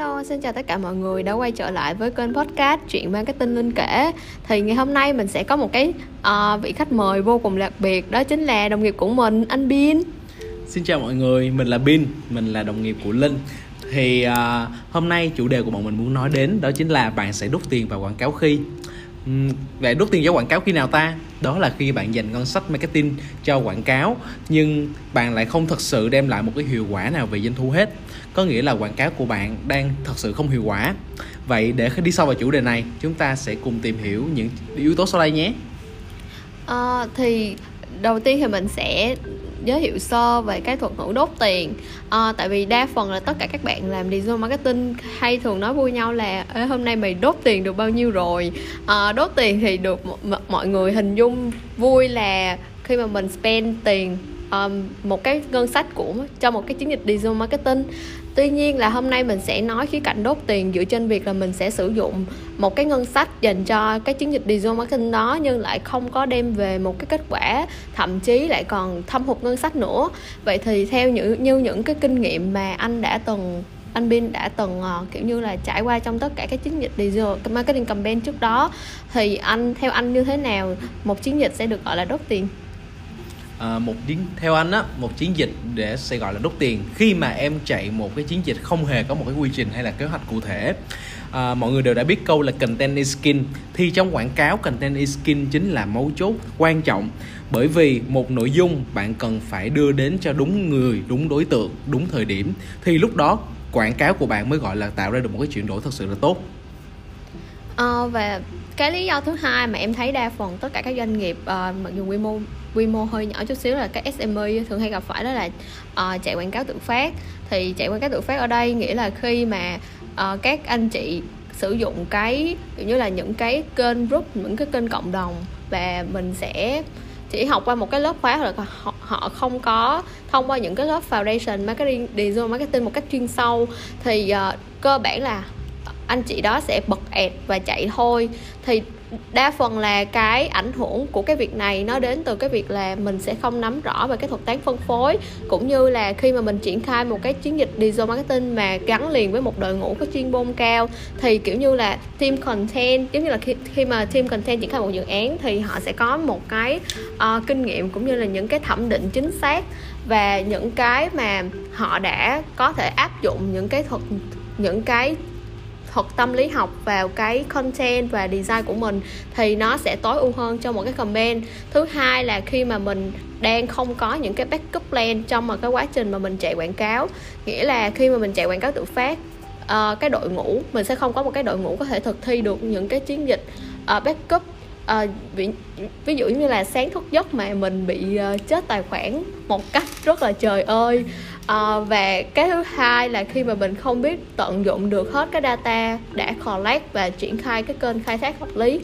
Hello, xin chào tất cả mọi người đã quay trở lại với kênh podcast Chuyện Marketing Linh kể. Thì ngày hôm nay mình sẽ có một cái uh, vị khách mời vô cùng đặc biệt Đó chính là đồng nghiệp của mình, anh Bin. Xin chào mọi người, mình là Bin, mình là đồng nghiệp của Linh. Thì uh, hôm nay chủ đề của bọn mình muốn nói đến đó chính là bạn sẽ đút tiền vào quảng cáo khi. Ừ, vậy đốt tiền cho quảng cáo khi nào ta? Đó là khi bạn dành ngân sách marketing cho quảng cáo Nhưng bạn lại không thật sự đem lại một cái hiệu quả nào về doanh thu hết. Có nghĩa là quảng cáo của bạn đang thật sự không hiệu quả. Vậy để đi sâu vào chủ đề này Chúng ta sẽ cùng tìm hiểu những yếu tố sau đây nhé. À, Thì đầu tiên thì mình sẽ giới thiệu sơ về cái thuật ngữ đốt tiền. À, tại vì đa phần là tất cả các bạn làm digital marketing hay thường nói vui nhau là Ê, hôm nay mày đốt tiền được bao nhiêu rồi? À, đốt tiền thì được mọi người hình dung vui là khi mà mình spend tiền um, một cái ngân sách của cho một cái chiến dịch digital marketing. Tuy nhiên là hôm nay mình sẽ nói khía cạnh đốt tiền dựa trên việc là mình sẽ sử dụng một cái ngân sách dành cho cái chiến dịch digital marketing đó nhưng lại không có đem về một cái kết quả thậm chí lại còn thâm hụt ngân sách nữa. Vậy thì theo những như những cái kinh nghiệm mà anh đã từng anh Bin đã từng uh, kiểu như là trải qua trong tất cả các chiến dịch digital marketing campaign trước đó thì anh theo anh như thế nào một chiến dịch sẽ được gọi là đốt tiền? À, một chiến theo anh á một chiến dịch để sẽ gọi là đốt tiền khi mà em chạy một cái chiến dịch không hề có một cái quy trình hay là kế hoạch cụ thể. À, mọi người đều đã biết câu là content is skin. Thì trong quảng cáo content is skin chính là mấu chốt quan trọng. Bởi vì một nội dung bạn cần phải đưa đến cho đúng người đúng đối tượng đúng thời điểm. Thì lúc đó quảng cáo của bạn mới gọi là tạo ra được một cái chuyển đổi thật sự là tốt. À, và cái lý do thứ hai mà em thấy đa phần tất cả các doanh nghiệp uh, mặc dù quy mô quy mô hơi nhỏ chút xíu là các SME thường hay gặp phải đó là uh, chạy quảng cáo tự phát. Thì chạy quảng cáo tự phát ở đây nghĩa là khi mà uh, các anh chị sử dụng cái kiểu như là những cái kênh group những cái kênh cộng đồng và mình sẽ chỉ học qua một cái lớp khóa hoặc là họ, họ không có thông qua những cái lớp foundation marketing digital marketing một cách chuyên sâu. Thì uh, cơ bản là anh chị đó sẽ bật ẹt và chạy thôi. Thì đa phần là cái ảnh hưởng của cái việc này nó đến từ cái việc là mình sẽ không nắm rõ về cái thuật toán phân phối cũng như là khi mà mình triển khai một cái chiến dịch digital marketing mà gắn liền với một đội ngũ có chuyên môn cao thì kiểu như là team content giống như là khi, khi mà team content triển khai một dự án thì họ sẽ có một cái uh, kinh nghiệm cũng như là những cái thẩm định chính xác và những cái mà họ đã có thể áp dụng những cái thuật những cái thuật tâm lý học vào cái content và design của mình thì nó sẽ tối ưu hơn cho một cái comment thứ hai là khi mà mình đang không có những cái backup plan trong một cái quá trình mà mình chạy quảng cáo nghĩa là khi mà mình chạy quảng cáo tự phát uh, cái đội ngũ mình sẽ không có một cái đội ngũ có thể thực thi được những cái chiến dịch uh, backup à, ví, ví dụ như là sáng thức giấc mà mình bị uh, chết tài khoản một cách rất là trời ơi. À, và cái thứ hai là khi mà mình không biết tận dụng được hết cái data đã collect và triển khai cái kênh khai thác hợp lý.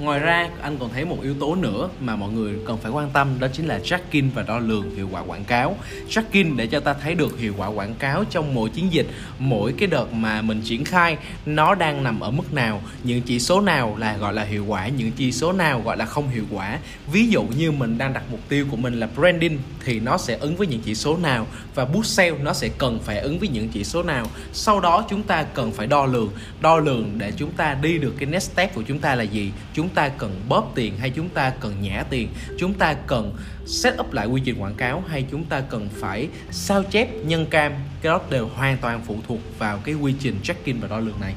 Ngoài ra anh còn thấy một yếu tố nữa mà mọi người cần phải quan tâm đó chính là tracking và đo lường hiệu quả quảng cáo. Tracking để cho ta thấy được hiệu quả quảng cáo trong mỗi chiến dịch, mỗi cái đợt mà mình triển khai nó đang nằm ở mức nào, những chỉ số nào là gọi là hiệu quả, những chỉ số nào gọi là không hiệu quả. Ví dụ như mình đang đặt mục tiêu của mình là branding thì nó sẽ ứng với những chỉ số nào và boost sale nó sẽ cần phải ứng với những chỉ số nào. Sau đó chúng ta cần phải đo lường, đo lường để chúng ta đi được cái next step của chúng ta là gì? Chúng ta cần bóp tiền hay chúng ta cần nhả tiền? Chúng ta cần set up lại quy trình quảng cáo hay chúng ta cần phải sao chép nhân cam? Cái đó đều hoàn toàn phụ thuộc vào cái quy trình check-in và đo lường này.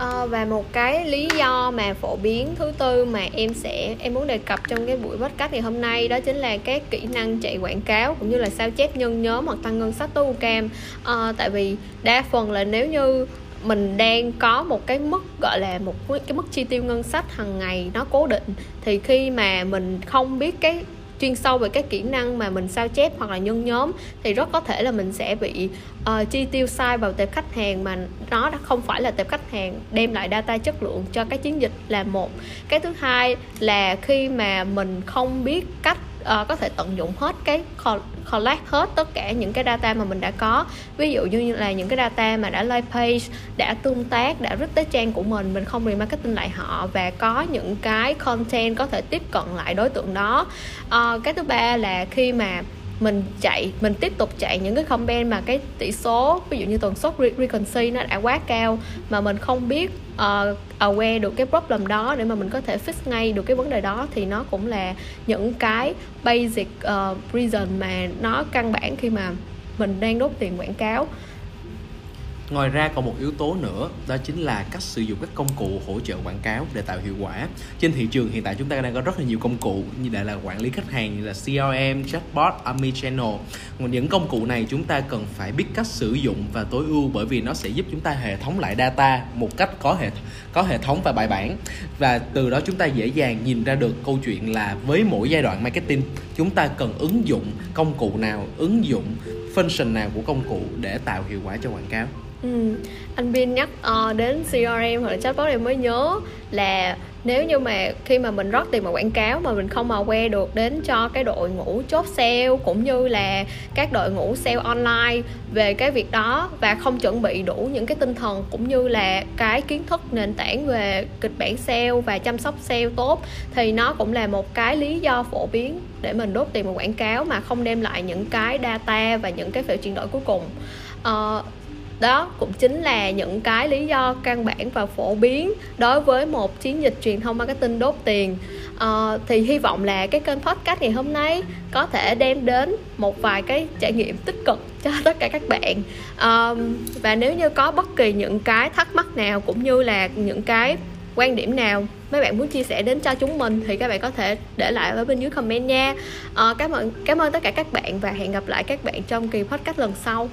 À, và một cái lý do mà phổ biến thứ tư mà em sẽ em muốn đề cập trong cái buổi podcast ngày hôm nay đó chính là các kỹ năng chạy quảng cáo cũng như là sao chép nhân nhóm hoặc tăng ngân sách tối cam. À, tại vì đa phần là nếu như mình đang có một cái mức gọi là một cái mức chi tiêu ngân sách hàng ngày nó cố định. Thì khi mà mình không biết cái chuyên sâu về các kỹ năng mà mình sao chép hoặc là nhân nhóm thì rất có thể là mình sẽ bị uh, chi tiêu sai vào tệp khách hàng mà nó đã không phải là tệp khách hàng đem lại data chất lượng cho cái chiến dịch là một. Cái thứ hai là khi mà mình không biết cách uh, có thể tận dụng hết cái collect hết tất cả những cái data mà mình đã có. Ví dụ như là những cái data mà đã like page đã tương tác đã rít tới trang của mình mình không remarketing lại họ và có những cái content có thể tiếp cận lại đối tượng đó. Uh, cái thứ ba là khi mà mình chạy mình tiếp tục chạy những cái comment mà cái tỷ số ví dụ như tần suất frequency nó đã quá cao mà mình không biết uh, aware được cái problem đó để mà mình có thể fix ngay được cái vấn đề đó thì nó cũng là những cái basic uh, reason mà nó căn bản khi mà mình đang đốt tiền quảng cáo ngoài ra còn một yếu tố nữa đó chính là cách sử dụng các công cụ hỗ trợ quảng cáo để tạo hiệu quả. Trên thị trường hiện tại chúng ta đang có rất là nhiều công cụ như là quản lý khách hàng như là CRM, chatbot, omnichannel những công cụ này chúng ta cần phải biết cách sử dụng và tối ưu bởi vì nó sẽ giúp chúng ta hệ thống lại data một cách có hệ có hệ thống và bài bản. Và từ đó chúng ta dễ dàng nhìn ra được câu chuyện là với mỗi giai đoạn marketing chúng ta cần ứng dụng công cụ nào ứng dụng function nào của công cụ để tạo hiệu quả cho quảng cáo Ừ. anh Bin nhắc uh, đến CRM hoặc là chatbot em mới nhớ là nếu như mà khi mà mình rót tiền vào quảng cáo mà mình không mà que được đến cho cái đội ngũ chốt sale cũng như là các đội ngũ sale online về cái việc đó và không chuẩn bị đủ những cái tinh thần cũng như là cái kiến thức nền tảng về kịch bản sale và chăm sóc sale tốt thì nó cũng là một cái lý do phổ biến để mình đốt tiền vào quảng cáo mà không đem lại những cái data và những cái phiếu chuyển đổi cuối cùng. Uh, đó cũng chính là những cái lý do căn bản và phổ biến đối với một chiến dịch truyền thông marketing đốt tiền. À, thì hy vọng là cái kênh podcast ngày hôm nay có thể đem đến một vài cái trải nghiệm tích cực cho tất cả các bạn. À, và nếu như có bất kỳ những cái thắc mắc nào cũng như là những cái quan điểm nào mấy bạn muốn chia sẻ đến cho chúng mình thì các bạn có thể để lại ở bên dưới comment nha. À, cảm ơn cảm ơn tất cả các bạn và hẹn gặp lại các bạn trong kỳ podcast lần sau.